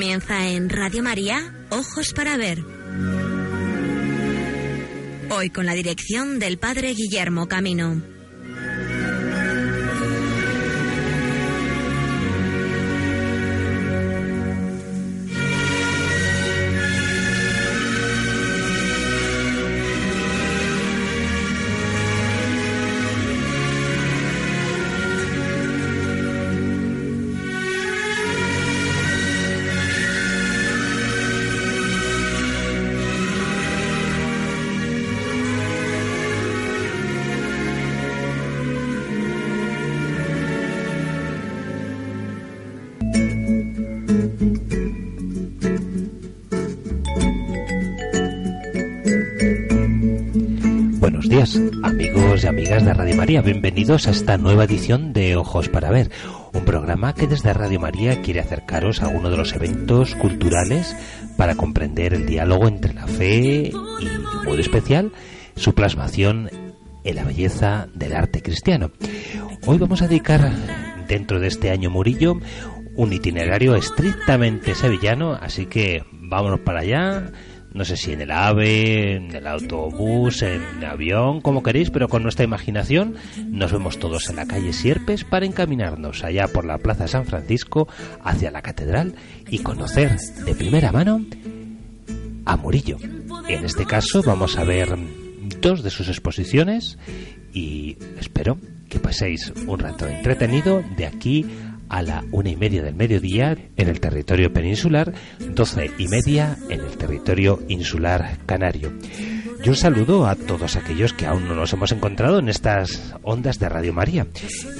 Comienza en Radio María, Ojos para Ver. Hoy con la dirección del Padre Guillermo Camino. Amigos y amigas de Radio María. Bienvenidos a esta nueva edición de Ojos para Ver, un programa que desde Radio María quiere acercaros a uno de los eventos culturales para comprender el diálogo entre la fe y, de modo especial, su plasmación en la belleza del arte cristiano. Hoy vamos a dedicar, dentro de este año Murillo, un itinerario estrictamente sevillano, así que vámonos para allá no sé si en el AVE, en el autobús, en avión, como queréis, pero con nuestra imaginación nos vemos todos en la calle Sierpes para encaminarnos allá por la Plaza San Francisco hacia la catedral y conocer de primera mano a Murillo. En este caso vamos a ver dos de sus exposiciones y espero que paséis un rato entretenido de aquí a la una y media del mediodía en el territorio peninsular, doce y media en el territorio insular canario. Yo saludo a todos aquellos que aún no nos hemos encontrado en estas ondas de Radio María.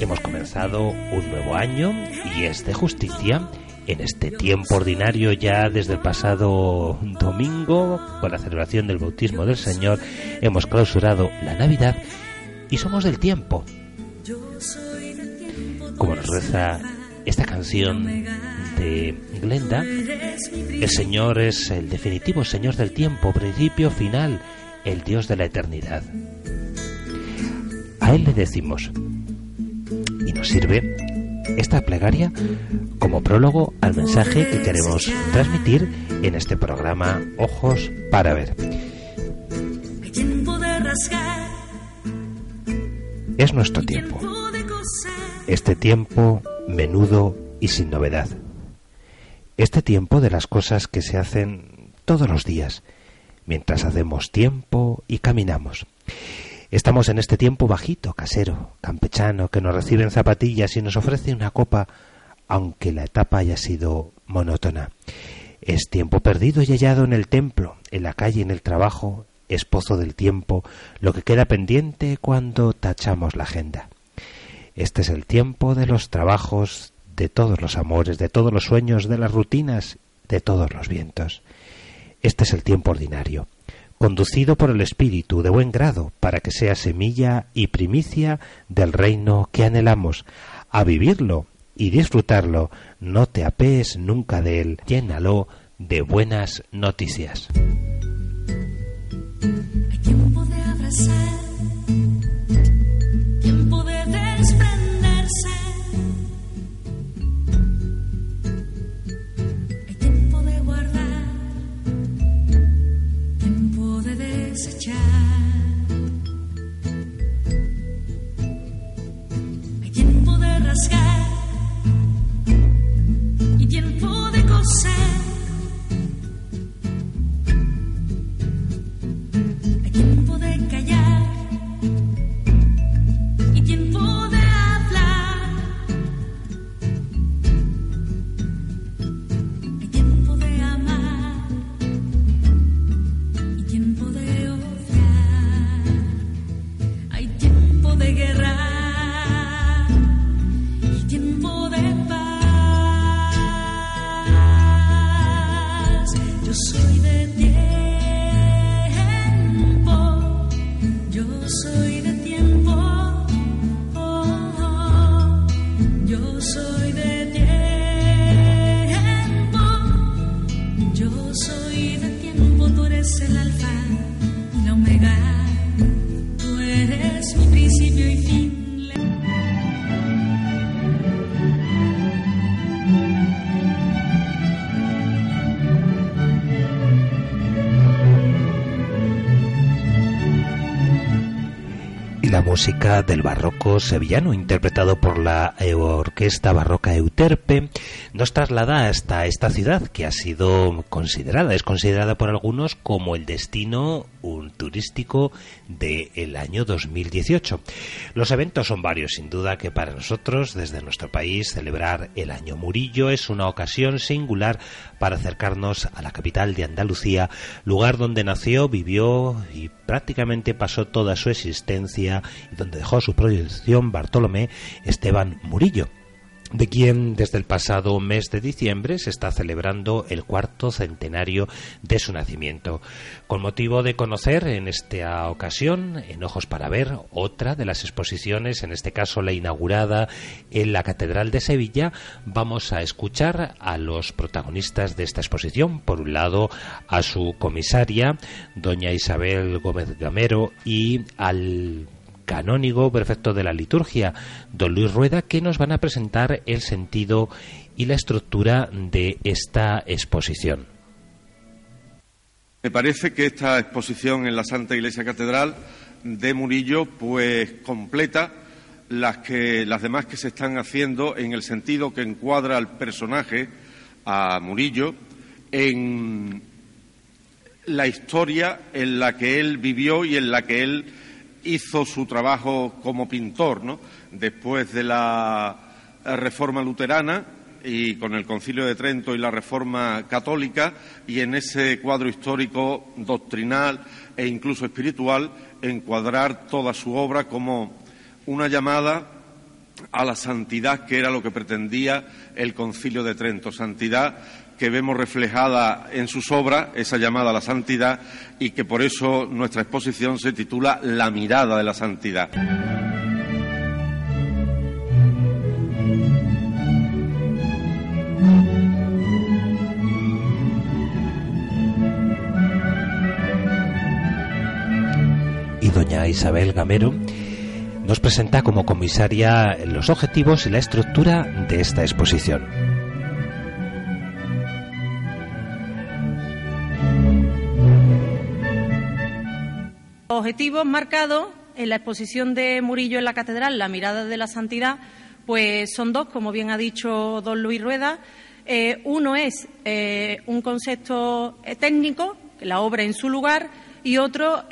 Hemos comenzado un nuevo año y es de justicia en este tiempo ordinario ya desde el pasado domingo, con la celebración del bautismo del Señor, hemos clausurado la Navidad y somos del tiempo. Como nos reza esta canción de Glenda, el Señor es el definitivo Señor del tiempo, principio, final, el Dios de la eternidad. A Él le decimos, y nos sirve esta plegaria como prólogo al mensaje que queremos transmitir en este programa Ojos para Ver. Es nuestro tiempo. Este tiempo menudo y sin novedad. Este tiempo de las cosas que se hacen todos los días, mientras hacemos tiempo y caminamos. Estamos en este tiempo bajito, casero, campechano, que nos recibe en zapatillas y nos ofrece una copa, aunque la etapa haya sido monótona. Es tiempo perdido y hallado en el templo, en la calle, en el trabajo, es pozo del tiempo, lo que queda pendiente cuando tachamos la agenda. Este es el tiempo de los trabajos, de todos los amores, de todos los sueños, de las rutinas, de todos los vientos. Este es el tiempo ordinario, conducido por el Espíritu de buen grado, para que sea semilla y primicia del reino que anhelamos, a vivirlo y disfrutarlo, no te apees nunca de él, llénalo de buenas noticias. universo, princípio e fim. Música del barroco sevillano, interpretado por la Orquesta Barroca Euterpe, nos traslada hasta esta ciudad que ha sido considerada, es considerada por algunos como el destino un turístico del año 2018. Los eventos son varios, sin duda que para nosotros, desde nuestro país, celebrar el año Murillo es una ocasión singular para acercarnos a la capital de Andalucía, lugar donde nació, vivió y prácticamente pasó toda su existencia y donde dejó su proyección Bartolomé Esteban Murillo de quien desde el pasado mes de diciembre se está celebrando el cuarto centenario de su nacimiento. Con motivo de conocer en esta ocasión, en Ojos para Ver, otra de las exposiciones, en este caso la inaugurada en la Catedral de Sevilla, vamos a escuchar a los protagonistas de esta exposición. Por un lado, a su comisaria, doña Isabel Gómez Gamero, y al canónigo perfecto de la liturgia, don Luis Rueda, que nos van a presentar el sentido y la estructura de esta exposición. Me parece que esta exposición en la Santa Iglesia Catedral de Murillo, pues completa las que las demás que se están haciendo en el sentido que encuadra al personaje, a Murillo, en la historia en la que él vivió y en la que él hizo su trabajo como pintor, ¿no? Después de la reforma luterana y con el Concilio de Trento y la reforma católica, y en ese cuadro histórico doctrinal e incluso espiritual, encuadrar toda su obra como una llamada a la santidad que era lo que pretendía el Concilio de Trento, santidad que vemos reflejada en sus obras, esa llamada a la santidad, y que por eso nuestra exposición se titula La mirada de la santidad. Y doña Isabel Gamero nos presenta como comisaria los objetivos y la estructura de esta exposición. Objetivos marcados en la exposición de Murillo en la Catedral, La mirada de la santidad, pues son dos, como bien ha dicho don Luis Rueda. Eh, uno es eh, un concepto eh, técnico, la obra en su lugar, y otro,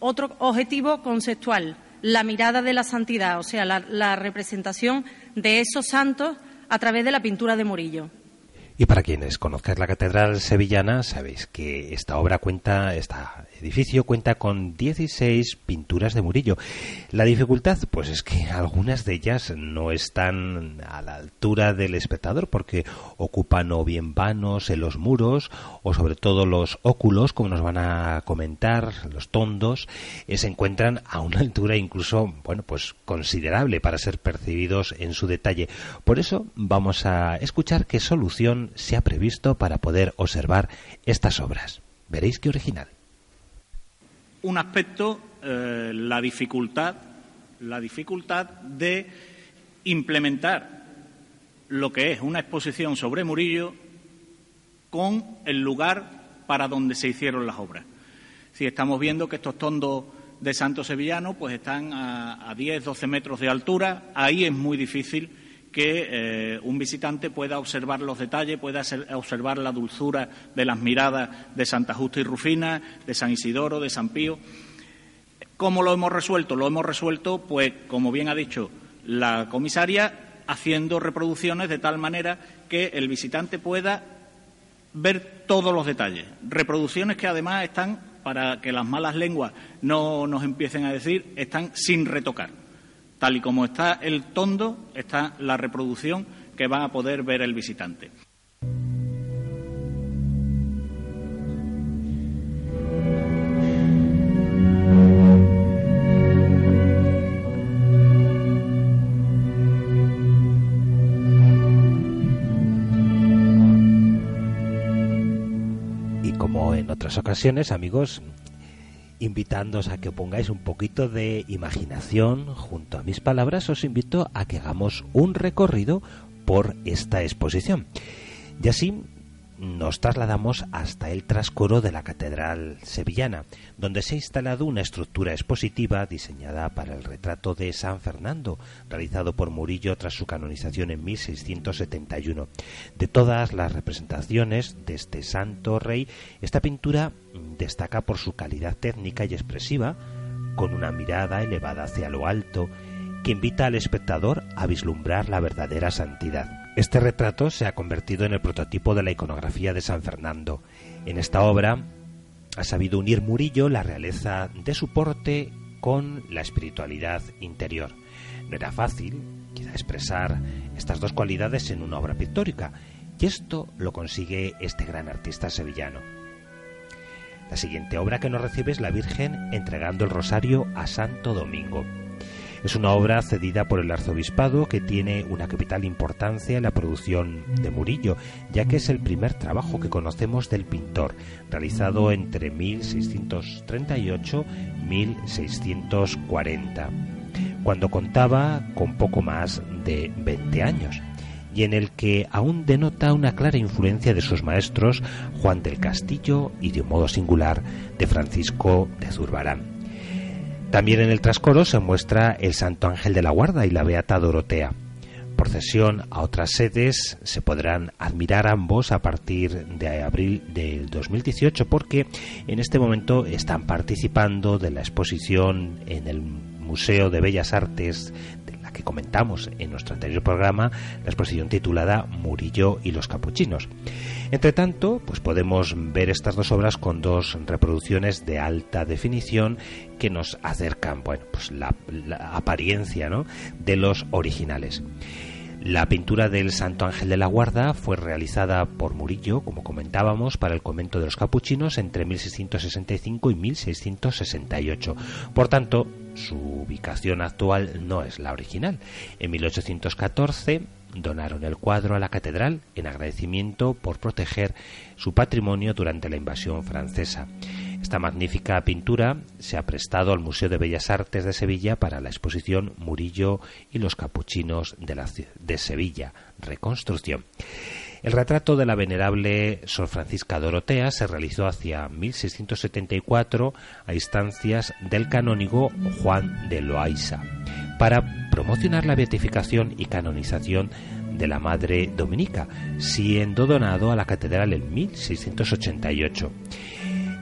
otro objetivo conceptual, la mirada de la santidad, o sea, la representación de esos santos a través de la pintura de Murillo. Y para quienes conozcáis la Catedral Sevillana, sabéis que esta obra cuenta, este edificio cuenta con 16 pinturas de Murillo. La dificultad, pues es que algunas de ellas no están a la altura del espectador porque ocupan o bien vanos en los muros o sobre todo los óculos, como nos van a comentar, los tondos, eh, se encuentran a una altura incluso, bueno, pues considerable para ser percibidos en su detalle. Por eso vamos a escuchar qué solución se ha previsto para poder observar estas obras. Veréis qué original. Un aspecto, eh, la dificultad, la dificultad de implementar lo que es una exposición sobre Murillo con el lugar para donde se hicieron las obras. Si estamos viendo que estos tondos de Santo Sevillano pues están a, a 10, 12 metros de altura, ahí es muy difícil que eh, un visitante pueda observar los detalles, pueda observar la dulzura de las miradas de Santa Justa y Rufina, de San Isidoro, de San Pío. ¿Cómo lo hemos resuelto? Lo hemos resuelto, pues, como bien ha dicho la comisaria, haciendo reproducciones de tal manera que el visitante pueda ver todos los detalles. Reproducciones que además están, para que las malas lenguas no nos empiecen a decir, están sin retocar. Tal y como está el tondo, está la reproducción que va a poder ver el visitante. Y como en otras ocasiones, amigos, invitándoos a que pongáis un poquito de imaginación junto a mis palabras, os invito a que hagamos un recorrido por esta exposición. Y así nos trasladamos hasta el trascoro de la Catedral Sevillana, donde se ha instalado una estructura expositiva diseñada para el retrato de San Fernando, realizado por Murillo tras su canonización en 1671. De todas las representaciones de este santo rey, esta pintura destaca por su calidad técnica y expresiva, con una mirada elevada hacia lo alto, que invita al espectador a vislumbrar la verdadera santidad. Este retrato se ha convertido en el prototipo de la iconografía de San Fernando. En esta obra ha sabido unir Murillo la realeza de su porte con la espiritualidad interior. No era fácil, quizá, expresar estas dos cualidades en una obra pictórica, y esto lo consigue este gran artista sevillano. La siguiente obra que nos recibe es la Virgen entregando el rosario a Santo Domingo. Es una obra cedida por el arzobispado que tiene una capital importancia en la producción de Murillo, ya que es el primer trabajo que conocemos del pintor, realizado entre 1638 y 1640, cuando contaba con poco más de 20 años y en el que aún denota una clara influencia de sus maestros Juan del Castillo y de un modo singular de Francisco de Zurbarán. También en el trascoro se muestra el Santo Ángel de la Guarda y la Beata Dorotea. Por cesión a otras sedes se podrán admirar ambos a partir de abril del 2018 porque en este momento están participando de la exposición en el Museo de Bellas Artes que comentamos en nuestro anterior programa, la exposición titulada Murillo y los Capuchinos. Entre tanto, pues podemos ver estas dos obras con dos reproducciones de alta definición que nos acercan, bueno, pues la, apariencia de los originales. La pintura del Santo Ángel de la Guarda fue realizada por Murillo, como comentábamos, para el convento de los capuchinos entre 1665 y 1668. Por tanto, su ubicación actual no es la original. En 1814 donaron el cuadro a la catedral en agradecimiento por proteger su patrimonio durante la invasión francesa. Esta magnífica pintura se ha prestado al Museo de Bellas Artes de Sevilla para la exposición Murillo y los capuchinos de, de Sevilla, reconstrucción. El retrato de la venerable Sor Francisca Dorotea se realizó hacia 1674 a instancias del canónigo Juan de Loaiza para promocionar la beatificación y canonización de la Madre Dominica, siendo donado a la catedral en 1688.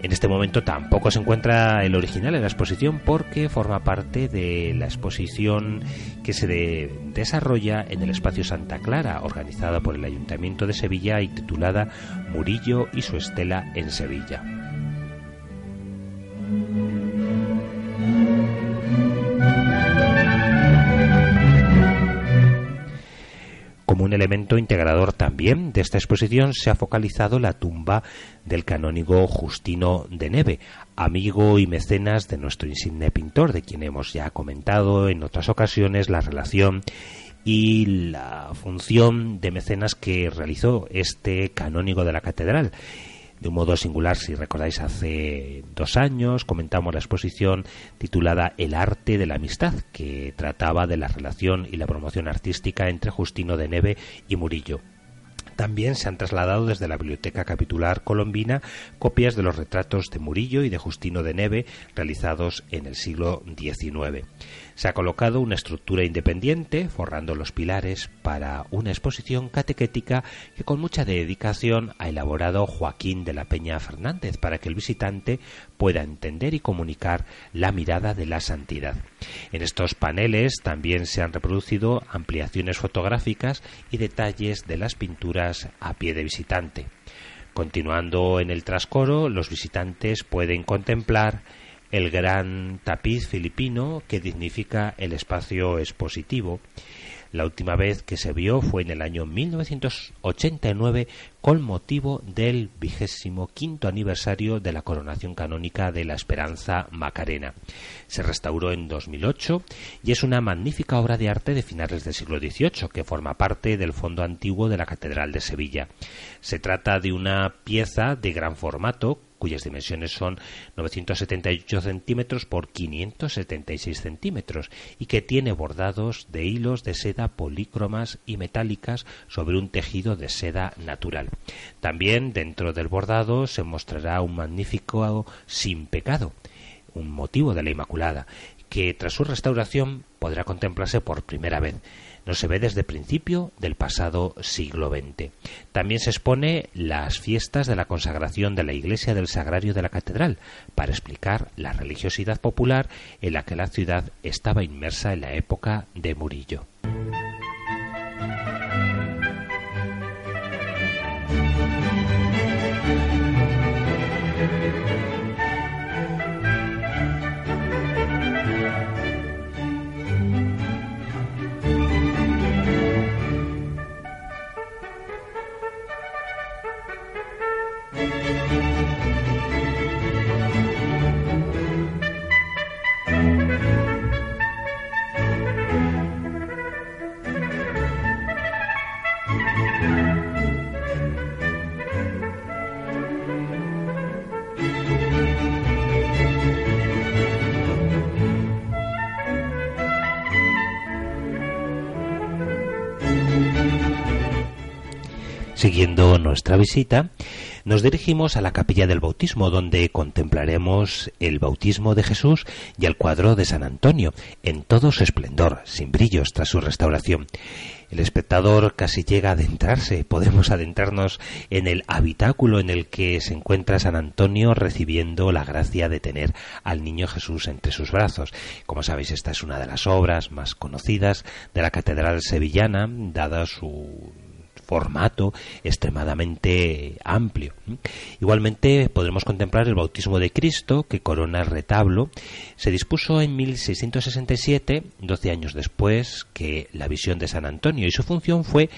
En este momento tampoco se encuentra el original en la exposición porque forma parte de la exposición que se desarrolla en el espacio Santa Clara, organizada por el Ayuntamiento de Sevilla y titulada Murillo y su estela en Sevilla. Como un elemento integrador también de esta exposición se ha focalizado la tumba del canónigo Justino de Neve, amigo y mecenas de nuestro insigne pintor, de quien hemos ya comentado en otras ocasiones la relación y la función de mecenas que realizó este canónigo de la catedral de un modo singular, si recordáis, hace dos años comentamos la exposición titulada El arte de la amistad, que trataba de la relación y la promoción artística entre Justino de Neve y Murillo. También se han trasladado desde la Biblioteca Capitular Colombina copias de los retratos de Murillo y de Justino de Neve realizados en el siglo XIX. Se ha colocado una estructura independiente, forrando los pilares, para una exposición catequética que con mucha dedicación ha elaborado Joaquín de la Peña Fernández para que el visitante pueda entender y comunicar la mirada de la santidad. En estos paneles también se han reproducido ampliaciones fotográficas y detalles de las pinturas a pie de visitante. Continuando en el trascoro, los visitantes pueden contemplar el gran tapiz filipino que dignifica el espacio expositivo. La última vez que se vio fue en el año 1989 con motivo del vigésimo quinto aniversario de la coronación canónica de la Esperanza Macarena. Se restauró en 2008 y es una magnífica obra de arte de finales del siglo XVIII que forma parte del fondo antiguo de la Catedral de Sevilla. Se trata de una pieza de gran formato cuyas dimensiones son 978 centímetros por 576 centímetros y que tiene bordados de hilos de seda polícromas y metálicas sobre un tejido de seda natural. También dentro del bordado se mostrará un magnífico sin pecado, un motivo de la Inmaculada, que tras su restauración podrá contemplarse por primera vez. No se ve desde principio del pasado siglo XX. También se expone las fiestas de la consagración de la iglesia del Sagrario de la Catedral, para explicar la religiosidad popular en la que la ciudad estaba inmersa en la época de Murillo. Nuestra visita, nos dirigimos a la capilla del bautismo, donde contemplaremos el bautismo de Jesús y el cuadro de San Antonio, en todo su esplendor, sin brillos tras su restauración. El espectador casi llega a adentrarse, podemos adentrarnos en el habitáculo en el que se encuentra San Antonio recibiendo la gracia de tener al niño Jesús entre sus brazos. Como sabéis, esta es una de las obras más conocidas de la Catedral Sevillana, dada su formato extremadamente amplio. Igualmente podremos contemplar el bautismo de Cristo que corona el retablo. Se dispuso en 1667, 12 años después, que la visión de San Antonio y su función fue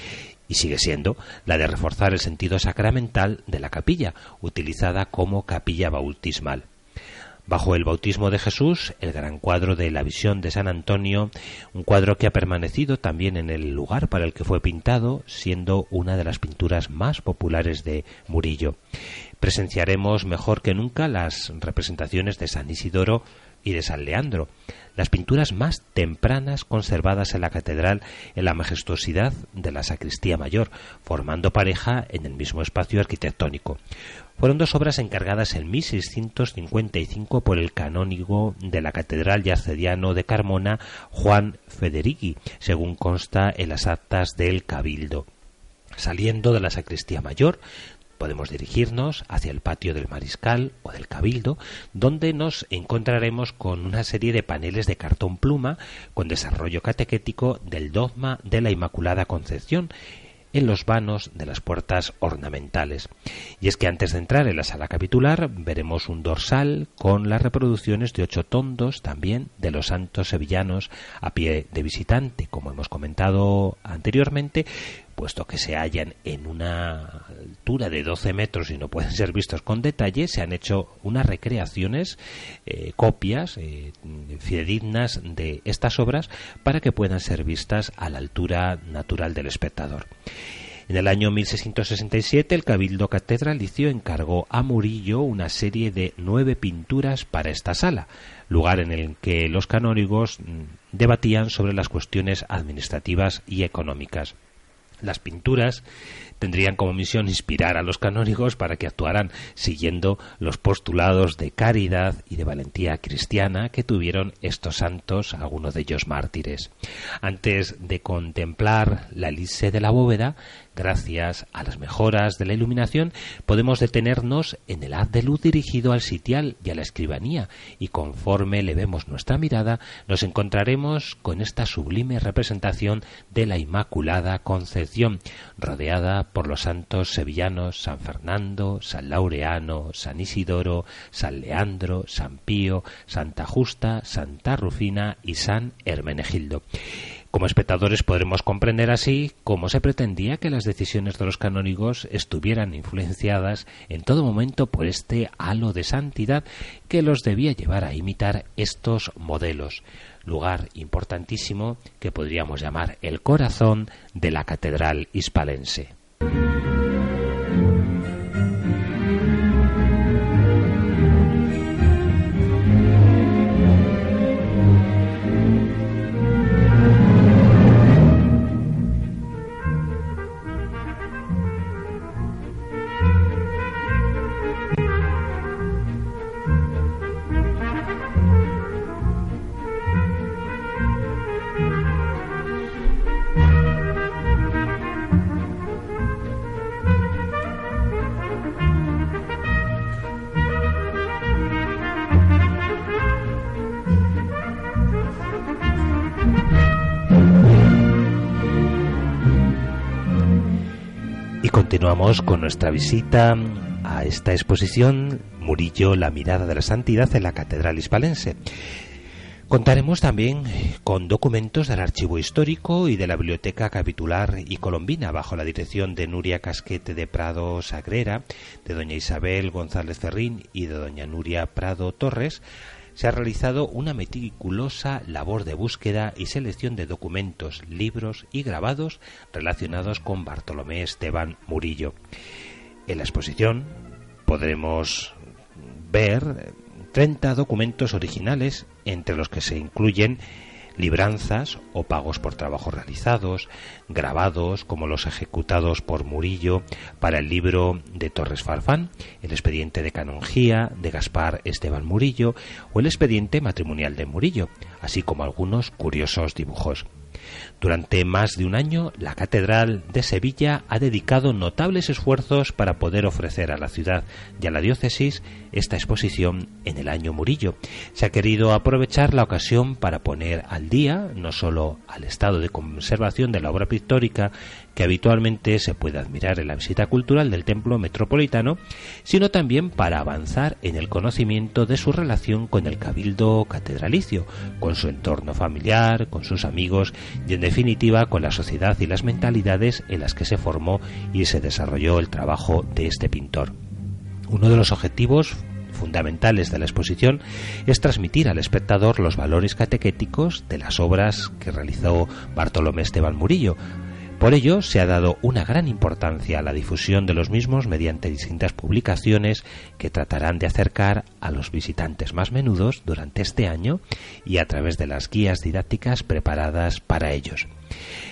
y sigue siendo la de reforzar el sentido sacramental de la capilla, utilizada como capilla bautismal. Bajo el bautismo de Jesús, el gran cuadro de la visión de San Antonio, un cuadro que ha permanecido también en el lugar para el que fue pintado, siendo una de las pinturas más populares de Murillo. Presenciaremos mejor que nunca las representaciones de San Isidoro y de San Leandro, las pinturas más tempranas conservadas en la catedral en la majestuosidad de la sacristía mayor, formando pareja en el mismo espacio arquitectónico. Fueron dos obras encargadas en 1655 por el canónigo de la Catedral Yarcediano de Carmona, Juan Federighi, según consta en las actas del Cabildo. Saliendo de la sacristía mayor, podemos dirigirnos hacia el patio del Mariscal o del Cabildo, donde nos encontraremos con una serie de paneles de cartón pluma con desarrollo catequético del dogma de la Inmaculada Concepción, en los vanos de las puertas ornamentales. Y es que antes de entrar en la sala capitular veremos un dorsal con las reproducciones de ocho tondos también de los santos sevillanos a pie de visitante, como hemos comentado anteriormente, puesto que se hallan en una altura de 12 metros y no pueden ser vistos con detalle, se han hecho unas recreaciones, eh, copias eh, fidedignas de estas obras para que puedan ser vistas a la altura natural del espectador. En el año 1667 el Cabildo Catedralicio encargó a Murillo una serie de nueve pinturas para esta sala, lugar en el que los canónigos mm, debatían sobre las cuestiones administrativas y económicas. Las pinturas tendrían como misión inspirar a los canónigos para que actuaran siguiendo los postulados de caridad y de valentía cristiana que tuvieron estos santos, algunos de ellos mártires. Antes de contemplar la elise de la bóveda, Gracias a las mejoras de la iluminación podemos detenernos en el haz de luz dirigido al sitial y a la escribanía y conforme le vemos nuestra mirada nos encontraremos con esta sublime representación de la Inmaculada Concepción rodeada por los santos sevillanos San Fernando, San Laureano, San Isidoro, San Leandro, San Pío, Santa Justa, Santa Rufina y San Hermenegildo. Como espectadores podremos comprender así cómo se pretendía que las decisiones de los canónigos estuvieran influenciadas en todo momento por este halo de santidad que los debía llevar a imitar estos modelos, lugar importantísimo que podríamos llamar el corazón de la catedral hispalense. Continuamos con nuestra visita a esta exposición Murillo, la mirada de la santidad en la Catedral Hispalense. Contaremos también con documentos del Archivo Histórico y de la Biblioteca Capitular y Colombina, bajo la dirección de Nuria Casquete de Prado Sagrera, de doña Isabel González Ferrín y de doña Nuria Prado Torres, se ha realizado una meticulosa labor de búsqueda y selección de documentos, libros y grabados relacionados con Bartolomé Esteban Murillo. En la exposición podremos ver 30 documentos originales entre los que se incluyen libranzas o pagos por trabajos realizados, grabados como los ejecutados por Murillo para el libro de Torres Farfán, el expediente de canonjía de Gaspar Esteban Murillo o el expediente matrimonial de Murillo, así como algunos curiosos dibujos. Durante más de un año, la Catedral de Sevilla ha dedicado notables esfuerzos para poder ofrecer a la ciudad y a la diócesis esta exposición en el año Murillo. Se ha querido aprovechar la ocasión para poner al día no solo al estado de conservación de la obra pictórica que habitualmente se puede admirar en la visita cultural del templo metropolitano, sino también para avanzar en el conocimiento de su relación con el cabildo catedralicio, con su entorno familiar, con sus amigos y en definitiva con la sociedad y las mentalidades en las que se formó y se desarrolló el trabajo de este pintor. Uno de los objetivos fundamentales de la exposición es transmitir al espectador los valores catequéticos de las obras que realizó Bartolomé Esteban Murillo, por ello, se ha dado una gran importancia a la difusión de los mismos mediante distintas publicaciones que tratarán de acercar a los visitantes más menudos durante este año y a través de las guías didácticas preparadas para ellos.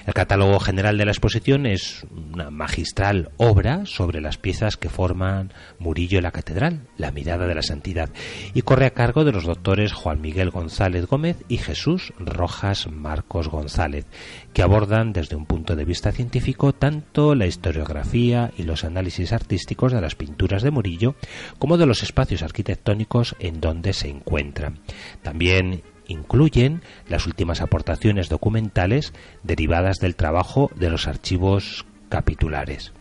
El catálogo general de la exposición es una magistral obra sobre las piezas que forman Murillo y la Catedral, la mirada de la santidad, y corre a cargo de los doctores Juan Miguel González Gómez y Jesús Rojas Marcos González, que abordan desde un punto de vista científico tanto la historiografía y los análisis artísticos de las pinturas de Murillo como de los espacios arquitectónicos en donde se encuentran. También incluyen las últimas aportaciones documentales derivadas del trabajo de los archivos capitulares.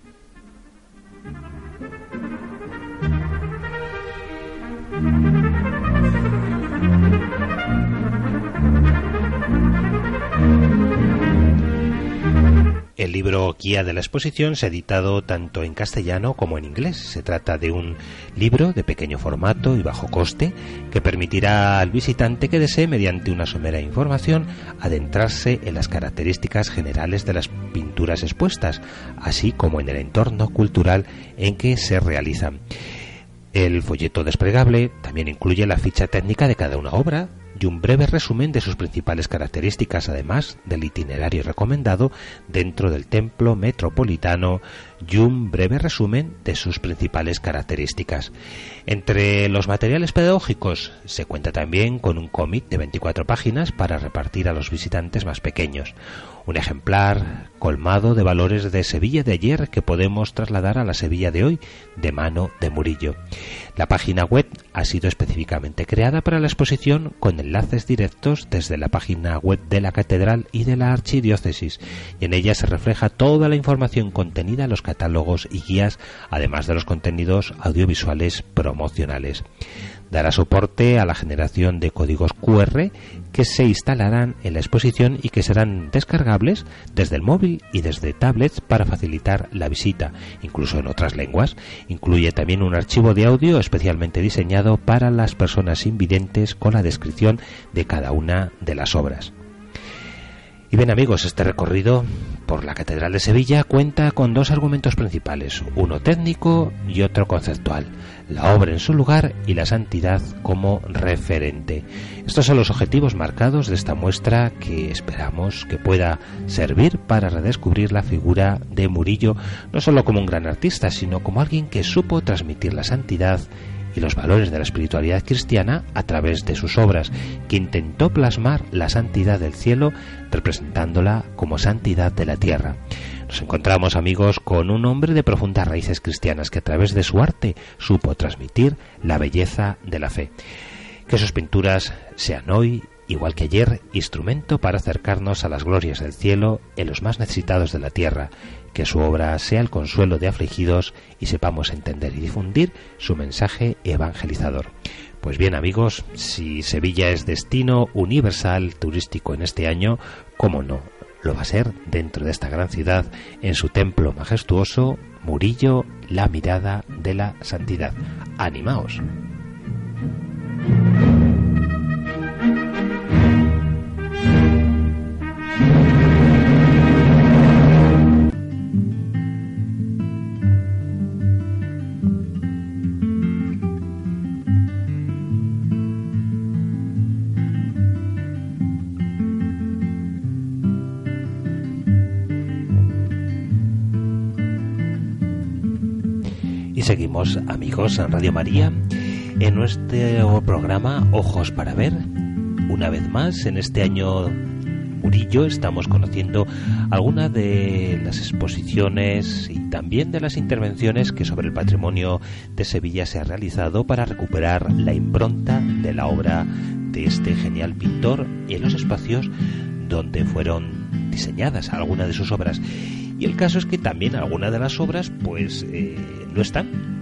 El libro guía de la exposición se ha editado tanto en castellano como en inglés. Se trata de un libro de pequeño formato y bajo coste que permitirá al visitante que desee, mediante una somera información, adentrarse en las características generales de las pinturas expuestas, así como en el entorno cultural en que se realizan. El folleto desplegable también incluye la ficha técnica de cada una obra, y un breve resumen de sus principales características, además del itinerario recomendado dentro del templo metropolitano y un breve resumen de sus principales características. Entre los materiales pedagógicos se cuenta también con un cómic de 24 páginas para repartir a los visitantes más pequeños, un ejemplar colmado de valores de Sevilla de ayer que podemos trasladar a la Sevilla de hoy de mano de Murillo. La página web ha sido específicamente creada para la exposición con enlaces directos desde la página web de la catedral y de la archidiócesis y en ella se refleja toda la información contenida en los catálogos y guías, además de los contenidos audiovisuales promocionales dará soporte a la generación de códigos QR que se instalarán en la exposición y que serán descargables desde el móvil y desde tablets para facilitar la visita, incluso en otras lenguas. Incluye también un archivo de audio especialmente diseñado para las personas invidentes con la descripción de cada una de las obras. Y bien amigos, este recorrido por la Catedral de Sevilla cuenta con dos argumentos principales, uno técnico y otro conceptual, la obra en su lugar y la santidad como referente. Estos son los objetivos marcados de esta muestra que esperamos que pueda servir para redescubrir la figura de Murillo, no solo como un gran artista, sino como alguien que supo transmitir la santidad y los valores de la espiritualidad cristiana a través de sus obras, que intentó plasmar la santidad del cielo representándola como santidad de la tierra. Nos encontramos amigos con un hombre de profundas raíces cristianas que a través de su arte supo transmitir la belleza de la fe. Que sus pinturas sean hoy igual que ayer, instrumento para acercarnos a las glorias del cielo en los más necesitados de la tierra, que su obra sea el consuelo de afligidos y sepamos entender y difundir su mensaje evangelizador. Pues bien amigos, si Sevilla es destino universal turístico en este año, ¿cómo no? Lo va a ser dentro de esta gran ciudad, en su templo majestuoso, Murillo, la mirada de la santidad. Animaos. Amigos en Radio María en nuestro programa Ojos para Ver. Una vez más, en este año Murillo estamos conociendo algunas de las exposiciones y también de las intervenciones que sobre el patrimonio de Sevilla se ha realizado para recuperar la impronta de la obra de este genial pintor en los espacios donde fueron diseñadas algunas de sus obras. Y el caso es que también algunas de las obras pues eh, no están.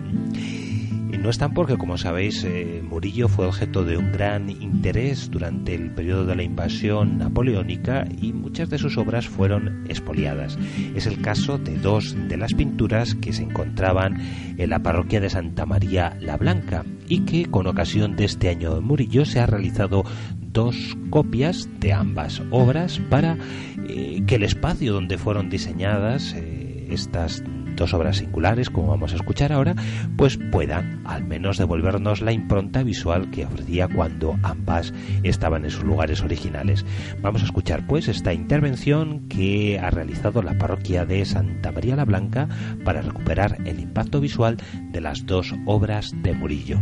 No están porque, como sabéis, eh, Murillo fue objeto de un gran interés durante el periodo de la invasión napoleónica y muchas de sus obras fueron expoliadas. Es el caso de dos de las pinturas que se encontraban en la parroquia de Santa María la Blanca y que con ocasión de este año de Murillo se ha realizado dos copias de ambas obras para eh, que el espacio donde fueron diseñadas eh, estas dos obras singulares, como vamos a escuchar ahora, pues puedan al menos devolvernos la impronta visual que ofrecía cuando ambas estaban en sus lugares originales. Vamos a escuchar pues esta intervención que ha realizado la parroquia de Santa María la Blanca para recuperar el impacto visual de las dos obras de Murillo.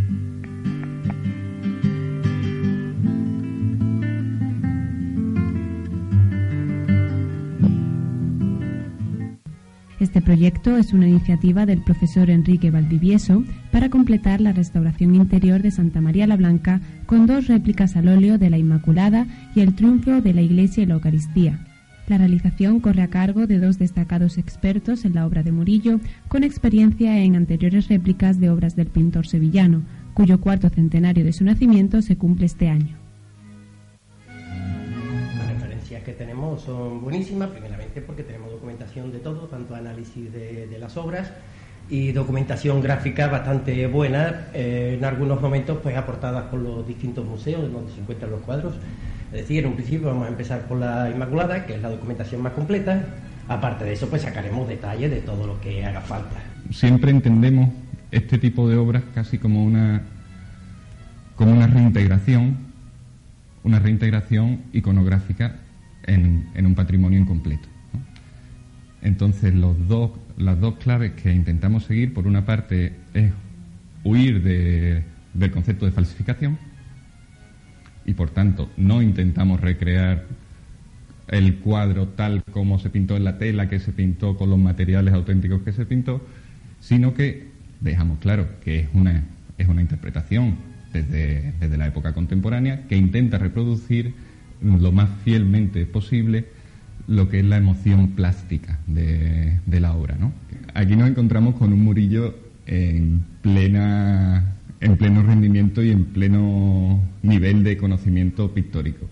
Proyecto es una iniciativa del profesor Enrique Valdivieso para completar la restauración interior de Santa María la Blanca con dos réplicas al óleo de la Inmaculada y el triunfo de la Iglesia y la Eucaristía. La realización corre a cargo de dos destacados expertos en la obra de Murillo, con experiencia en anteriores réplicas de obras del pintor sevillano, cuyo cuarto centenario de su nacimiento se cumple este año que tenemos son buenísimas, primeramente porque tenemos documentación de todo, tanto análisis de, las obras y documentación gráfica bastante buena, eh, en algunos momentos pues aportadas por los distintos museos donde se encuentran los cuadros. Es decir, en un principio vamos a empezar por la Inmaculada, que es la documentación más completa. Aparte de eso, pues sacaremos detalles de todo lo que haga falta. Siempre entendemos este tipo de obras casi como una como una reintegración, una reintegración iconográfica en, un patrimonio incompleto. Entonces, las dos claves que intentamos seguir, por una parte, es huir del concepto de falsificación y, por tanto, no intentamos recrear el cuadro tal como se pintó en la tela, que se pintó con los materiales auténticos que se pintó, sino que dejamos claro que es una, es una interpretación desde, desde la época contemporánea que intenta reproducir lo más fielmente posible lo que es la emoción plástica de, la obra. ¿no? Aquí nos encontramos con un Murillo en plena en pleno rendimiento y en pleno nivel de conocimiento pictórico.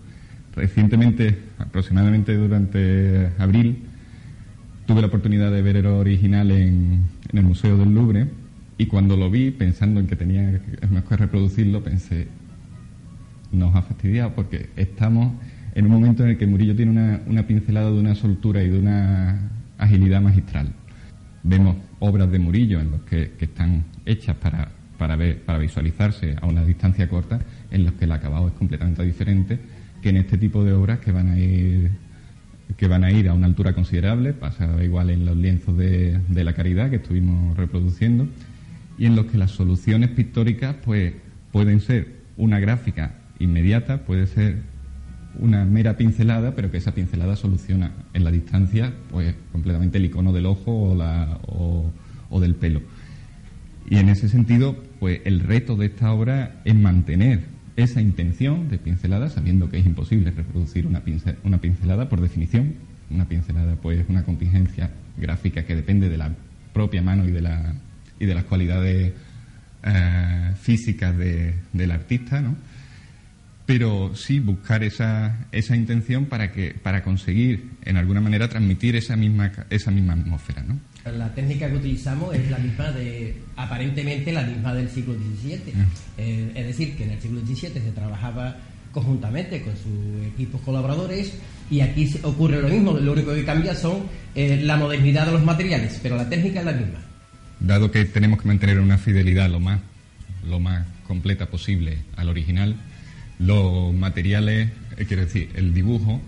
Recientemente, aproximadamente durante abril, tuve la oportunidad de ver el original en, el Museo del Louvre y cuando lo vi, pensando en que tenía que reproducirlo, pensé, nos ha fastidiado porque estamos en un momento en el que Murillo tiene una, una pincelada de una soltura y de una agilidad magistral. Vemos obras de Murillo en los que, están hechas para, para, ver, para visualizarse a una distancia corta, en los que el acabado es completamente diferente que en este tipo de obras que van a ir que van a ir a una altura considerable, pasa igual en los lienzos de, de la caridad que estuvimos reproduciendo, y en los que las soluciones pictóricas pues pueden ser una gráfica inmediata, puede ser una mera pincelada, pero que esa pincelada soluciona en la distancia pues completamente el icono del ojo o, la, o, del pelo. Y en ese sentido, pues el reto de esta obra es mantener esa intención de pincelada, sabiendo que es imposible reproducir una, una pincelada por definición. Una pincelada, pues, es una contingencia gráfica que depende de la propia mano y de, la, de las cualidades eh, físicas del artista, ¿no? Pero sí buscar esa, esa intención para, que, para conseguir, en alguna manera, transmitir esa misma, esa misma atmósfera. ¿no? La técnica que utilizamos es la misma de, aparentemente, la misma del siglo XVII. Ah. Eh, es decir, que en el siglo XVII se trabajaba conjuntamente con sus equipos colaboradores y aquí ocurre lo mismo, lo único que cambia son eh, la modernidad de los materiales, pero la técnica es la misma. Dado que tenemos que mantener una fidelidad lo más, lo más completa posible al original, los materiales, eh, quiero decir, el dibujo,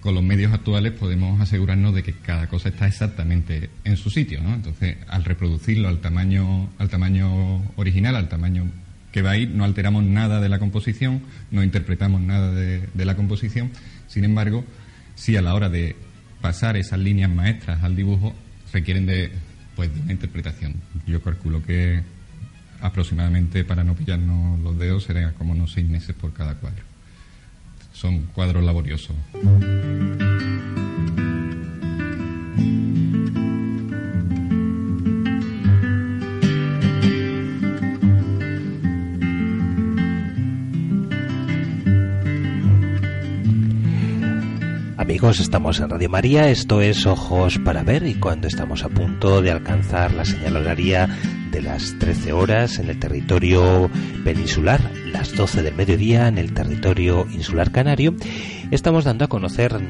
con los medios actuales podemos asegurarnos de que cada cosa está exactamente en su sitio, ¿no? Entonces, al reproducirlo al tamaño, al tamaño original, al tamaño que va a ir, no alteramos nada de la composición, no interpretamos nada de, la composición. Sin embargo, si a la hora de pasar esas líneas maestras al dibujo requieren de, pues, de una interpretación. Yo calculo que aproximadamente, para no pillarnos los dedos, serán como unos seis meses por cada cuadro. Son cuadros laboriosos. Amigos, estamos en Radio María, esto es Ojos para Ver y cuando estamos a punto de alcanzar la señal horaria de las 13 horas en el territorio peninsular, las 12 del mediodía en el territorio insular canario, estamos dando a conocer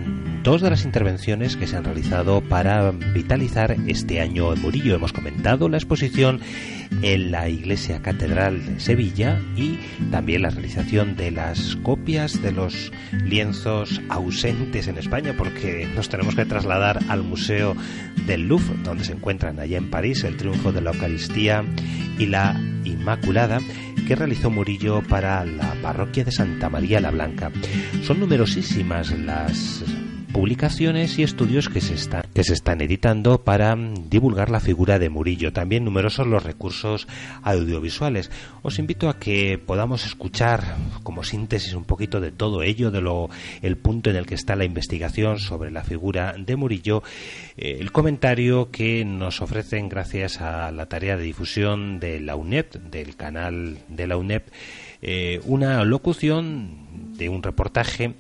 dos de las intervenciones que se han realizado para vitalizar este año en Murillo. Hemos comentado la exposición en la Iglesia Catedral de Sevilla y también la realización de las copias de los lienzos ausentes en España porque nos tenemos que trasladar al Museo del Louvre donde se encuentran allá en París el triunfo de la Eucaristía y la Inmaculada que realizó Murillo para la parroquia de Santa María la Blanca. Son numerosísimas las publicaciones y estudios que se, están, que se están editando para mm, divulgar la figura de Murillo. También numerosos los recursos audiovisuales. Os invito a que podamos escuchar como síntesis un poquito de todo ello, de lo el punto en el que está la investigación sobre la figura de Murillo, eh, el comentario que nos ofrecen gracias a la tarea de difusión de la UNEP, del canal de la UNEP, eh, una locución de un reportaje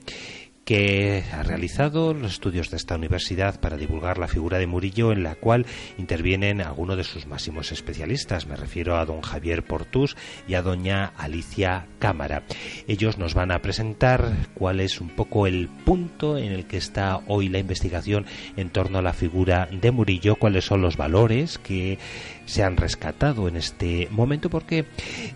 que ha realizado los estudios de esta universidad para divulgar la figura de Murillo, en la cual intervienen algunos de sus máximos especialistas. Me refiero a don Javier Portús y a doña Alicia Cámara. Ellos nos van a presentar cuál es un poco el punto en el que está hoy la investigación en torno a la figura de Murillo, cuáles son los valores que se han rescatado en este momento porque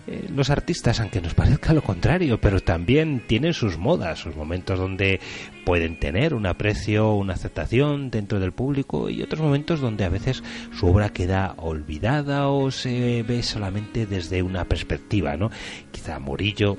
eh, los artistas, aunque nos parezca lo contrario, pero también tienen sus modas, sus momentos donde pueden tener un aprecio, una aceptación dentro del público y otros momentos donde a veces su obra queda olvidada o se ve solamente desde una perspectiva, ¿no? Quizá Murillo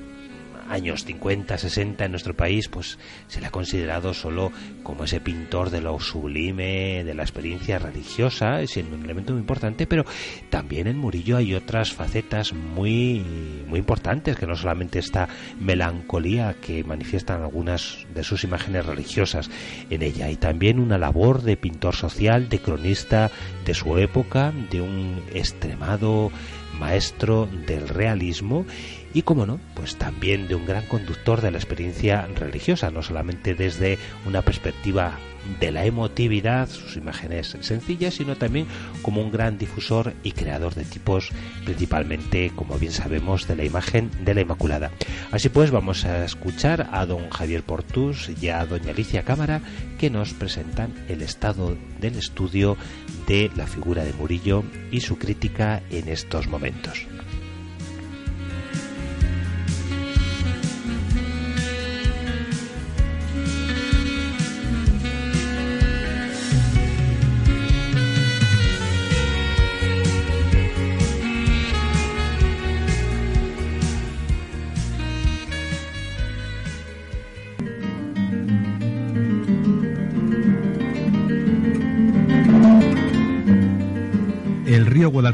años 50, 60 en nuestro país, pues se le ha considerado solo como ese pintor de lo sublime, de la experiencia religiosa, siendo un elemento muy importante, pero también en Murillo hay otras facetas muy, muy importantes, que no solamente esta melancolía que manifiestan algunas de sus imágenes religiosas en ella, y también una labor de pintor social, de cronista de su época, de un extremado maestro del realismo y, como no, pues también de un gran conductor de la experiencia religiosa, no solamente desde una perspectiva de la emotividad, sus imágenes sencillas, sino también como un gran difusor y creador de tipos, principalmente, como bien sabemos, de la imagen de la Inmaculada. Así pues, vamos a escuchar a don Javier Portus y a doña Alicia Cámara que nos presentan el estado del estudio de la figura de Murillo y su crítica en estos momentos.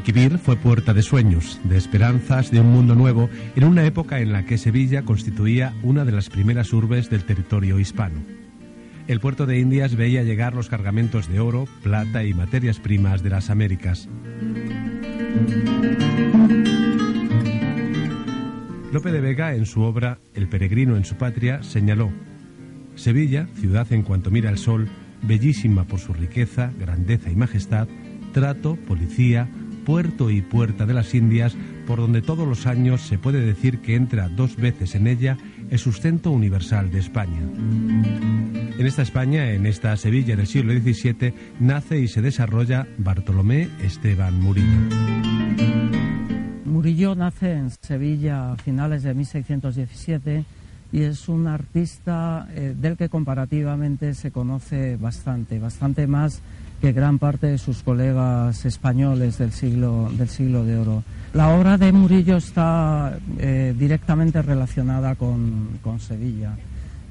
Guadalquivir fue puerta de sueños, de esperanzas, de un mundo nuevo, en una época en la que Sevilla constituía una de las primeras urbes del territorio hispano. El puerto de Indias veía llegar los cargamentos de oro, plata y materias primas de las Américas. Lope de Vega, en su obra El peregrino en su patria, señaló, Sevilla, ciudad en cuanto mira el sol, bellísima por su riqueza, grandeza y majestad, trato, policía, puerto y puerta de las Indias, por donde todos los años se puede decir que entra dos veces en ella el sustento universal de España. En esta España, en esta Sevilla del siglo XVII, nace y se desarrolla Bartolomé Esteban Murillo. Murillo nace en Sevilla a finales de 1617 y es un artista eh, del que comparativamente se conoce bastante, bastante más que gran parte de sus colegas españoles del siglo, del siglo de oro. La obra de Murillo está eh, directamente relacionada con, Sevilla.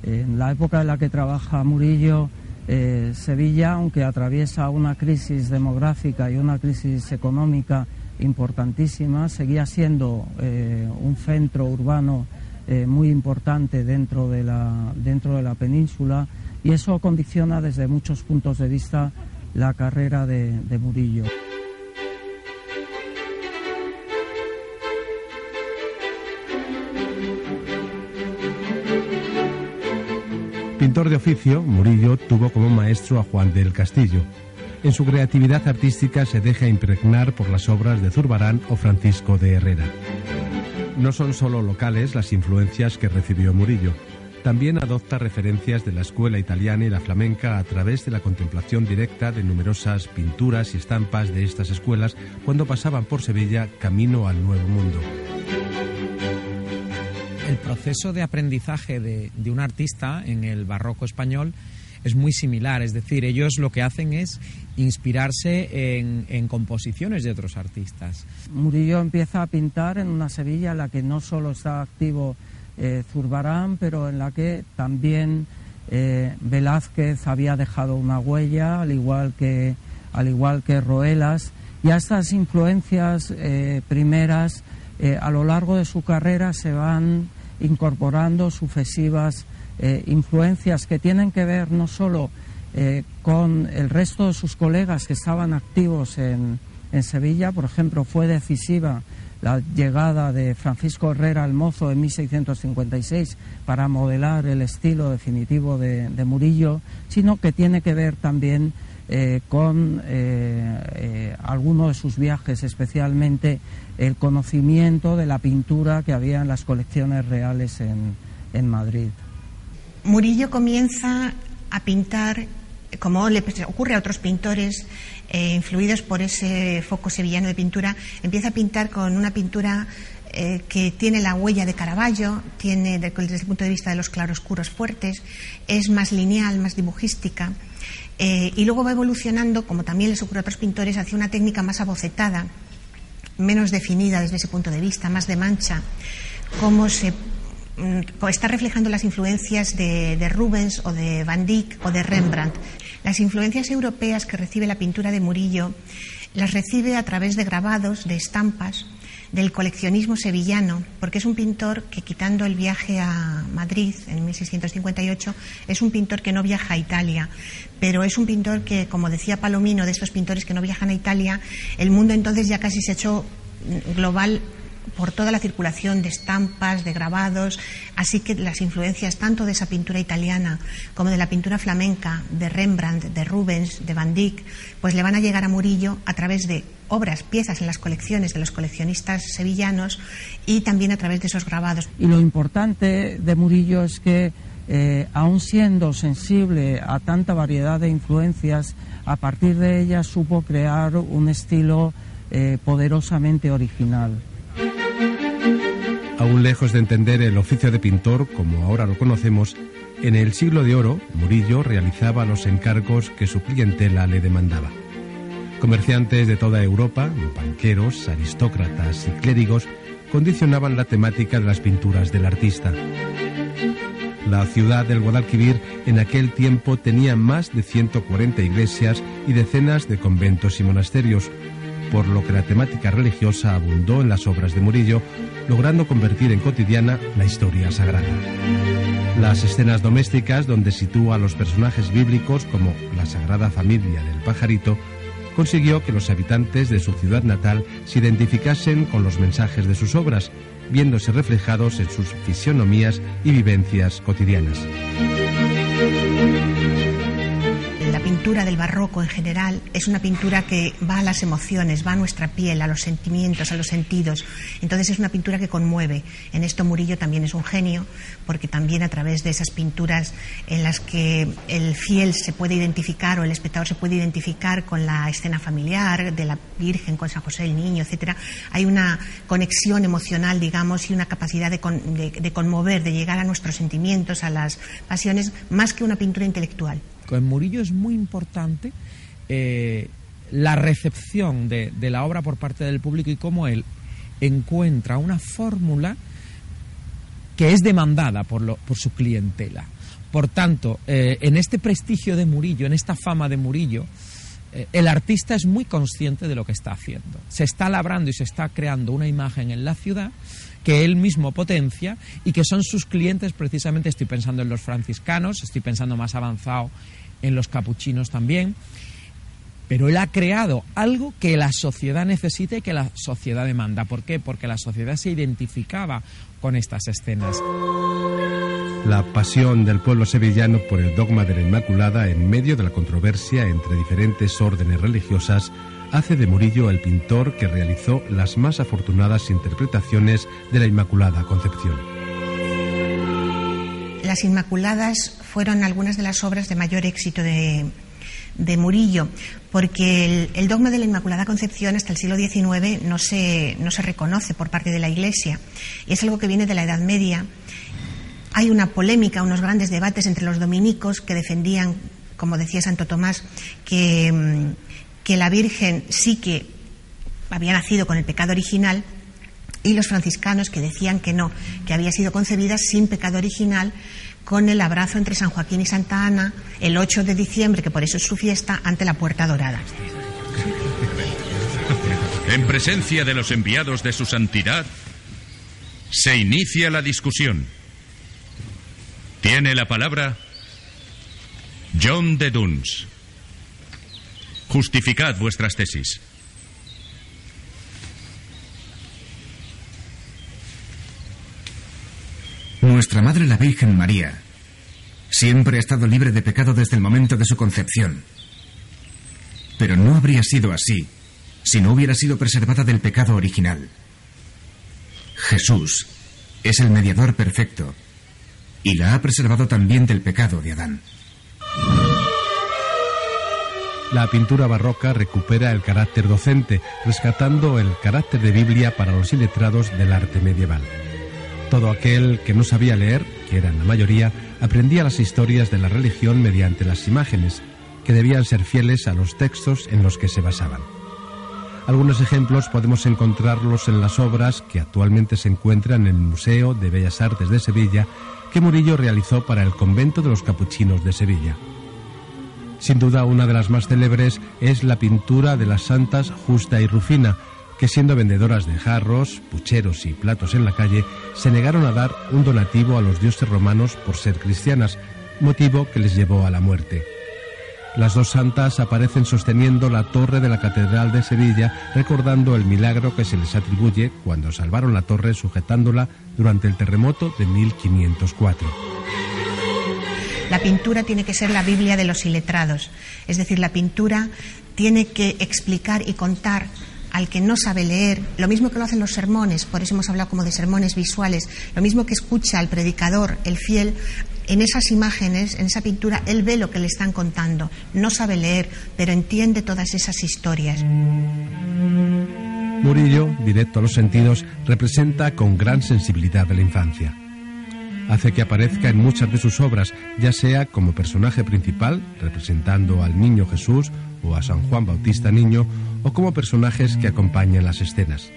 En la época en la que trabaja Murillo, eh, Sevilla, aunque atraviesa una crisis demográfica y una crisis económica importantísima, seguía siendo eh, un centro urbano muy importante dentro de, la, dentro de la península y eso condiciona desde muchos puntos de vista la carrera de, Murillo. Pintor de oficio, Murillo tuvo como maestro a Juan del Castillo. En su creatividad artística se deja impregnar por las obras de Zurbarán o Francisco de Herrera. No son solo locales las influencias que recibió Murillo. También adopta referencias de la escuela italiana y la flamenca a través de la contemplación directa de numerosas pinturas y estampas de estas escuelas cuando pasaban por Sevilla camino al Nuevo Mundo. El proceso de aprendizaje de, un artista en el barroco español es muy similar, es decir, ellos lo que hacen es inspirarse en, en, composiciones de otros artistas. Murillo empieza a pintar en una Sevilla en la que no solo está activo eh, Zurbarán, pero en la que también eh, Velázquez había dejado una huella, al igual que, al igual que Roelas, y a estas influencias eh, primeras a lo largo de su carrera se van incorporando sucesivas influencias que tienen que ver no solo con el resto de sus colegas que estaban activos en, en Sevilla, por ejemplo, fue decisiva la llegada de Francisco Herrera al Mozo en 1656 para modelar el estilo definitivo de, Murillo, sino que tiene que ver también eh, con eh, eh, algunos de sus viajes, especialmente el conocimiento de la pintura que había en las colecciones reales en, en Madrid. Murillo comienza a pintar, como le ocurre a otros pintores, eh, influidos por ese foco sevillano de pintura, empieza a pintar con una pintura eh, que tiene la huella de Caravaggio, tiene desde el punto de vista de los claroscuros fuertes, es más lineal, más dibujística. Eh, y luego va evolucionando, como también les ocurre a otros pintores, hacia una técnica más abocetada, menos definida desde ese punto de vista, más de mancha, como se está reflejando las influencias de, de Rubens o de Van Dyck o de Rembrandt. Las influencias europeas que recibe la pintura de Murillo las recibe a través de grabados, de estampas, del coleccionismo sevillano, porque es un pintor que, quitando el viaje a Madrid en 1658, es un pintor que no viaja a Italia, pero es un pintor que, como decía Palomino, de estos pintores que no viajan a Italia, el mundo entonces ya casi se echó global por toda la circulación de estampas, de grabados, así que las influencias tanto de esa pintura italiana como de la pintura flamenca, de Rembrandt, de Rubens, de Van Dyck, pues le van a llegar a Murillo a través de obras, piezas en las colecciones de los coleccionistas sevillanos y también a través de esos grabados. Y lo importante de Murillo es que, eh, aun siendo sensible a tanta variedad de influencias, a partir de ellas supo crear un estilo eh, poderosamente original. Aún lejos de entender el oficio de pintor como ahora lo conocemos, en el siglo de oro Murillo realizaba los encargos que su clientela le demandaba. Comerciantes de toda Europa, banqueros, aristócratas y clérigos condicionaban la temática de las pinturas del artista. La ciudad del Guadalquivir en aquel tiempo tenía más de 140 iglesias y decenas de conventos y monasterios, por lo que la temática religiosa abundó en las obras de Murillo, logrando convertir en cotidiana la historia sagrada. Las escenas domésticas, donde sitúa a los personajes bíblicos como la Sagrada Familia del Pajarito, consiguió que los habitantes de su ciudad natal se identificasen con los mensajes de sus obras, viéndose reflejados en sus fisionomías y vivencias cotidianas pintura del barroco en general es una pintura que va a las emociones, va a nuestra piel, a los sentimientos, a los sentidos. Entonces es una pintura que conmueve. En esto Murillo también es un genio, porque también a través de esas pinturas en las que el fiel se puede identificar o el espectador se puede identificar con la escena familiar de la Virgen, con San José el Niño, etcétera, hay una conexión emocional, digamos, y una capacidad de, de conmover, de llegar a nuestros sentimientos, a las pasiones, más que una pintura intelectual. En Murillo es muy importante eh, la recepción de, la obra por parte del público y cómo él encuentra una fórmula que es demandada por, su clientela. Por tanto, eh, en este prestigio de Murillo, en esta fama de Murillo, eh, el artista es muy consciente de lo que está haciendo. Se está labrando y se está creando una imagen en la ciudad que él mismo potencia y que son sus clientes precisamente, estoy pensando en los franciscanos, estoy pensando más avanzado en los capuchinos también, pero él ha creado algo que la sociedad necesita y que la sociedad demanda. ¿Por qué? Porque la sociedad se identificaba con estas escenas. La pasión del pueblo sevillano por el dogma de la Inmaculada en medio de la controversia entre diferentes órdenes religiosas hace de Murillo el pintor que realizó las más afortunadas interpretaciones de la Inmaculada Concepción. Las Inmaculadas fueron algunas de las obras de mayor éxito de, Murillo, porque el, dogma de la Inmaculada Concepción hasta el siglo XIX no se, no se reconoce por parte de la Iglesia. Y es algo que viene de la Edad Media. Hay una polémica, unos grandes debates entre los dominicos que defendían, como decía Santo Tomás, que, mm, que la Virgen sí que había nacido con el pecado original y los franciscanos que decían que no, que había sido concebida sin pecado original con el abrazo entre San Joaquín y Santa Ana el 8 de diciembre, que por eso es su fiesta, ante la Puerta Dorada. En presencia de los enviados de su santidad, se inicia la discusión. Tiene la palabra John de Duns. Justificad vuestras tesis. Nuestra Madre la Virgen María siempre ha estado libre de pecado desde el momento de su concepción. Pero no habría sido así si no hubiera sido preservada del pecado original. Jesús es el mediador perfecto y la ha preservado también del pecado de Adán. La pintura barroca recupera el carácter docente, rescatando el carácter de Biblia para los iletrados del arte medieval. Todo aquel que no sabía leer, que eran la mayoría, aprendía las historias de la religión mediante las imágenes, que debían ser fieles a los textos en los que se basaban. Algunos ejemplos podemos encontrarlos en las obras que actualmente se encuentran en el Museo de Bellas Artes de Sevilla que Murillo realizó para el convento de los capuchinos de Sevilla. Sin duda una de las más célebres es la pintura de las santas Justa y Rufina, que siendo vendedoras de jarros, pucheros y platos en la calle, se negaron a dar un donativo a los dioses romanos por ser cristianas, motivo que les llevó a la muerte. Las dos santas aparecen sosteniendo la torre de la Catedral de Sevilla, recordando el milagro que se les atribuye cuando salvaron la torre sujetándola durante el terremoto de 1504. La pintura tiene que ser la Biblia de los iletrados, es decir, la pintura tiene que explicar y contar al que no sabe leer, lo mismo que lo hacen los sermones, por eso hemos hablado como de sermones visuales, lo mismo que escucha al predicador, el fiel, en esas imágenes, en esa pintura, él ve lo que le están contando, no sabe leer, pero entiende todas esas historias. Murillo, directo a los sentidos, representa con gran sensibilidad de la infancia. Hace que aparezca en muchas de sus obras, ya sea como personaje principal, representando al niño Jesús o a San Juan Bautista Niño, o como personajes que acompañan las escenas.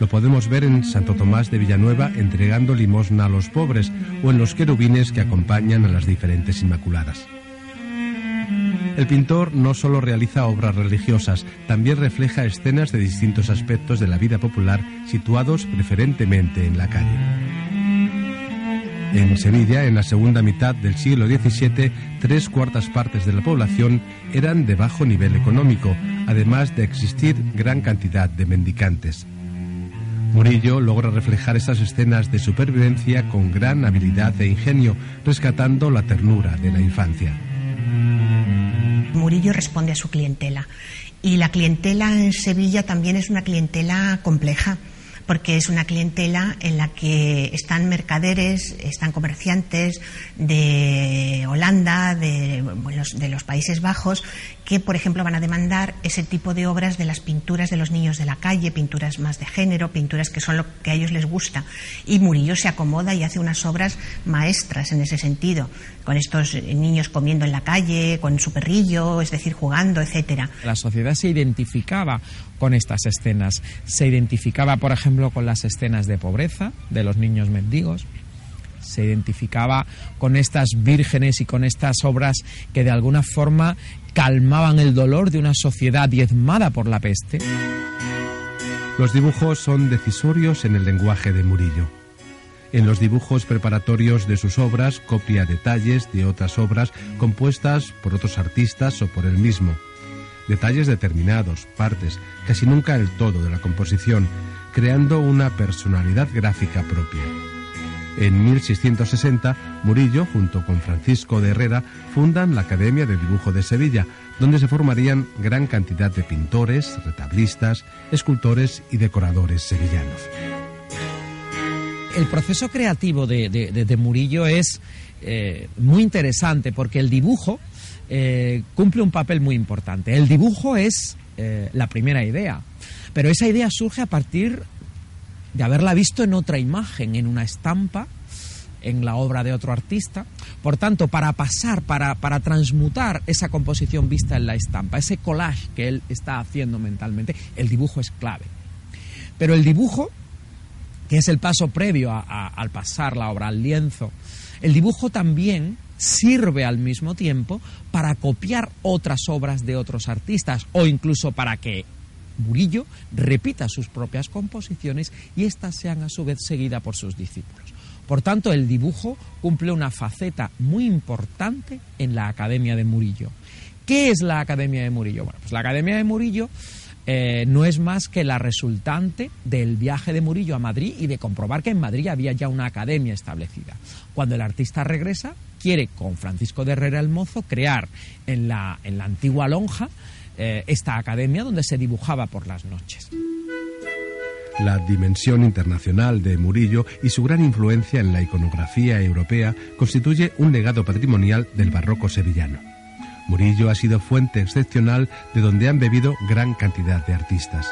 Lo podemos ver en Santo Tomás de Villanueva entregando limosna a los pobres o en los querubines que acompañan a las diferentes Inmaculadas. El pintor no solo realiza obras religiosas, también refleja escenas de distintos aspectos de la vida popular situados preferentemente en la calle. En Sevilla, en la segunda mitad del siglo XVII, tres cuartas partes de la población eran de bajo nivel económico, además de existir gran cantidad de mendicantes. Murillo logra reflejar esas escenas de supervivencia con gran habilidad e ingenio, rescatando la ternura de la infancia. Murillo responde a su clientela y la clientela en Sevilla también es una clientela compleja porque es una clientela en la que están mercaderes, están comerciantes de Holanda, de, de los Países Bajos, que, por ejemplo, van a demandar ese tipo de obras de las pinturas de los niños de la calle, pinturas más de género, pinturas que son lo que a ellos les gusta. Y Murillo se acomoda y hace unas obras maestras en ese sentido, con estos niños comiendo en la calle, con su perrillo, es decir, jugando, etcétera. La sociedad se identificaba con estas escenas. Se identificaba, por ejemplo, con las escenas de pobreza de los niños mendigos, se identificaba con estas vírgenes y con estas obras que de alguna forma calmaban el dolor de una sociedad diezmada por la peste. Los dibujos son decisorios en el lenguaje de Murillo. En los dibujos preparatorios de sus obras copia detalles de otras obras compuestas por otros artistas o por él mismo. Detalles determinados, partes, casi nunca el todo de la composición, creando una personalidad gráfica propia. En 1660, Murillo, junto con Francisco de Herrera, fundan la Academia de Dibujo de Sevilla, donde se formarían gran cantidad de pintores, retablistas, escultores y decoradores sevillanos. El proceso creativo de, Murillo es eh, muy interesante porque el dibujo eh, cumple un papel muy importante. El dibujo es eh, la primera idea, pero esa idea surge a partir de haberla visto en otra imagen, en una estampa, en la obra de otro artista. Por tanto, para pasar, para, para transmutar esa composición vista en la estampa, ese collage que él está haciendo mentalmente, el dibujo es clave. Pero el dibujo, que es el paso previo al pasar la obra al lienzo, el dibujo también sirve al mismo tiempo para copiar otras obras de otros artistas o incluso para que Murillo repita sus propias composiciones y éstas sean a su vez seguidas por sus discípulos. Por tanto, el dibujo cumple una faceta muy importante en la Academia de Murillo. ¿Qué es la Academia de Murillo? Bueno, pues la Academia de Murillo eh, no es más que la resultante del viaje de Murillo a Madrid y de comprobar que en Madrid había ya una academia establecida. Cuando el artista regresa, quiere con Francisco de Herrera el Mozo crear en la, en la antigua lonja eh, esta academia donde se dibujaba por las noches. La dimensión internacional de Murillo y su gran influencia en la iconografía europea constituye un legado patrimonial del barroco sevillano. Murillo ha sido fuente excepcional de donde han bebido gran cantidad de artistas.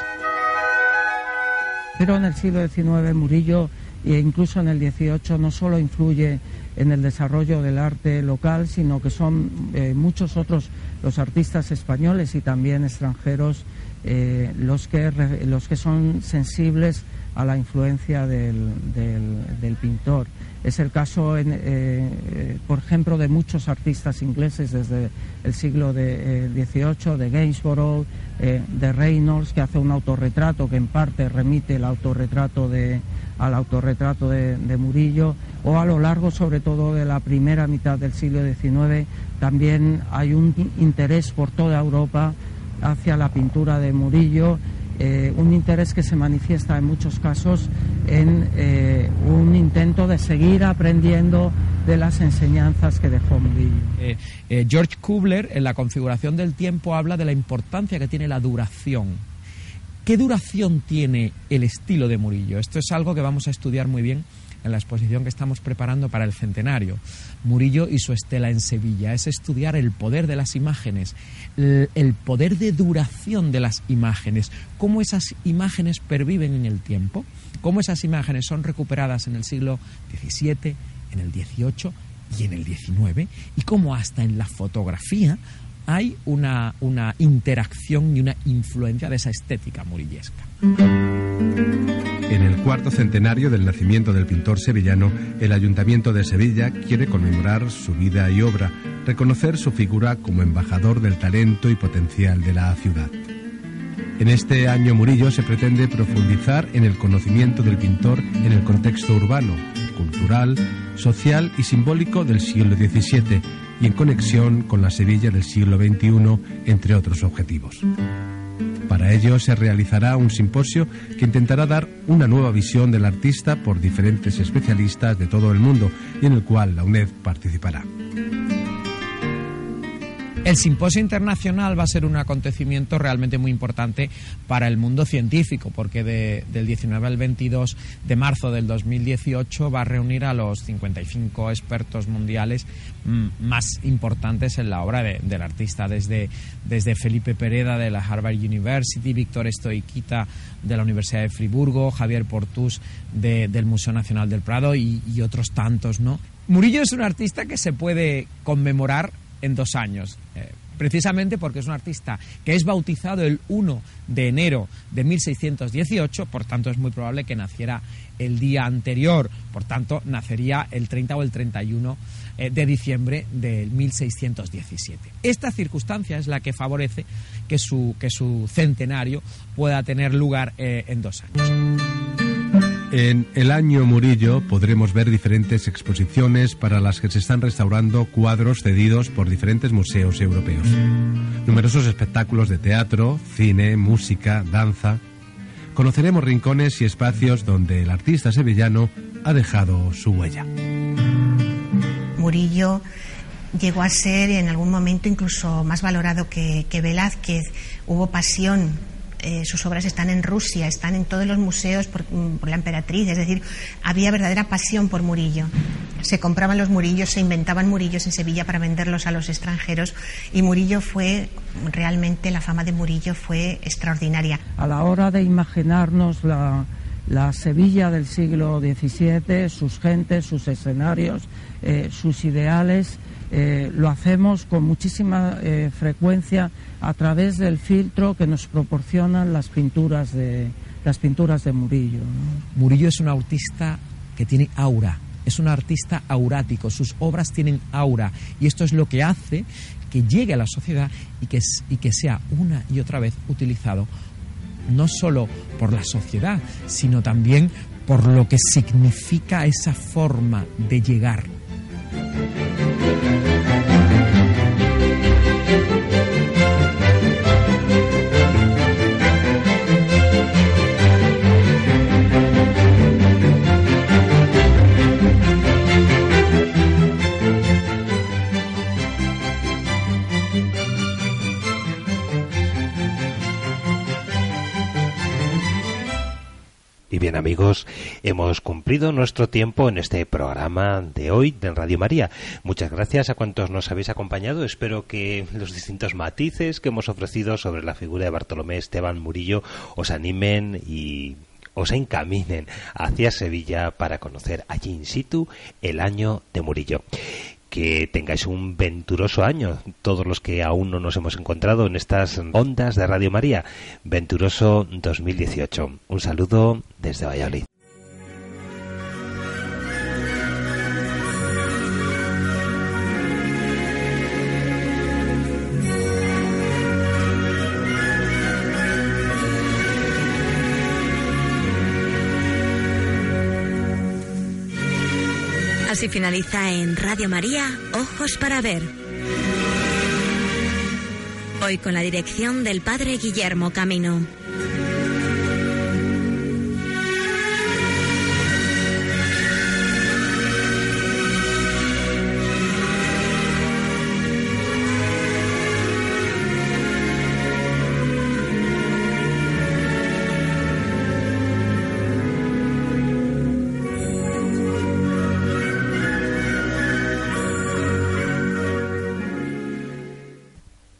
Pero en el siglo XIX Murillo e incluso en el XVIII no solo influye en el desarrollo del arte local, sino que son eh, muchos otros los artistas españoles y también extranjeros eh, los, que, los que son sensibles a la influencia del, del, pintor. Es el caso, eh, por ejemplo, de muchos artistas ingleses desde el siglo XVIII, de Gainsborough, de Reynolds, que hace un autorretrato que en parte remite el autorretrato de, al autorretrato de, Murillo, o a lo largo sobre todo de la primera mitad del siglo XIX, también hay un interés por toda Europa hacia la pintura de Murillo, eh, un interés que se manifiesta en muchos casos en eh, un intento de seguir aprendiendo de las enseñanzas que dejó Murillo. Eh, George Kubler en la configuración del tiempo habla de la importancia que tiene la duración ¿Qué duración tiene el estilo de Murillo? Esto es algo que vamos a estudiar muy bien en la exposición que estamos preparando para el centenario. Murillo y su estela en Sevilla. Es estudiar el poder de las imágenes, el poder de duración de las imágenes, cómo esas imágenes perviven en el tiempo, cómo esas imágenes son recuperadas en el siglo XVII, en el XVIII y en el XIX, y cómo hasta en la fotografía hay una, interacción y una influencia de esa estética murillesca. En el cuarto centenario del nacimiento del pintor sevillano, el Ayuntamiento de Sevilla quiere conmemorar su vida y obra, reconocer su figura como embajador del talento y potencial de la ciudad. En este año Murillo se pretende profundizar en el conocimiento del pintor en el contexto urbano, cultural, social y simbólico del siglo XVII y en conexión con la Sevilla del siglo XXI, entre otros objetivos. Para ello se realizará un simposio que intentará dar una nueva visión del artista por diferentes especialistas de todo el mundo y en el cual la UNED participará. El simposio internacional va a ser un acontecimiento realmente muy importante para el mundo científico, porque del 19 al 22 de marzo del 2018 va a reunir a los 55 expertos mundiales mm, más importantes en la obra del artista, desde, desde Felipe Pereda de la Harvard University, Víctor Stoiquita de la Universidad de Friburgo, Javier Portus del Museo Nacional del Prado y, y otros tantos, ¿no? Murillo es un artista que se puede conmemorar en dos años. Eh, precisamente porque es un artista que es bautizado el 1 de enero de 1618, por tanto es muy probable que naciera el día anterior, por tanto nacería el 30 o el 31 eh, de diciembre del 1617. Esta circunstancia es la que favorece que su, que su centenario pueda tener lugar eh, en dos años. En el año Murillo podremos ver diferentes exposiciones para las que se están restaurando cuadros cedidos por diferentes museos europeos. Numerosos espectáculos de teatro, cine, música, danza. Conoceremos rincones y espacios donde el artista sevillano ha dejado su huella. Murillo llegó a ser en algún momento incluso más valorado que, que Velázquez. Hubo pasión eh, sus obras están en Rusia, están en todos los museos mm, por, la emperatriz, es decir, había verdadera pasión por Murillo. Se compraban los Murillos, se inventaban Murillos en Sevilla para venderlos a los extranjeros y Murillo fue, realmente la fama de Murillo fue extraordinaria. A la hora de imaginarnos la, Sevilla del siglo XVII, sus gentes, sus escenarios, eh, sus ideales, eh, lo hacemos con muchísima frecuencia a través del filtro que nos proporcionan las pinturas de, las pinturas de Murillo. Murillo es un artista que tiene aura, es un artista aurático, sus obras tienen aura y esto es lo que hace que llegue a la sociedad y que, y que sea una y otra vez utilizado no solo por la sociedad, sino también por lo que significa esa forma de llegar. Amigos, hemos cumplido nuestro tiempo en este programa de hoy de Radio María. Muchas gracias a cuantos nos habéis acompañado. Espero que los distintos matices que hemos ofrecido sobre la figura de Bartolomé Esteban Murillo os animen y os encaminen hacia Sevilla para conocer allí in situ el año de Murillo que tengáis un venturoso año, todos los que aún no nos hemos encontrado en estas ondas de Radio María. Venturoso 2018. Un saludo desde Valladolid. Así finaliza en Radio María, Ojos para Ver. Hoy con la dirección del Padre Guillermo Camino.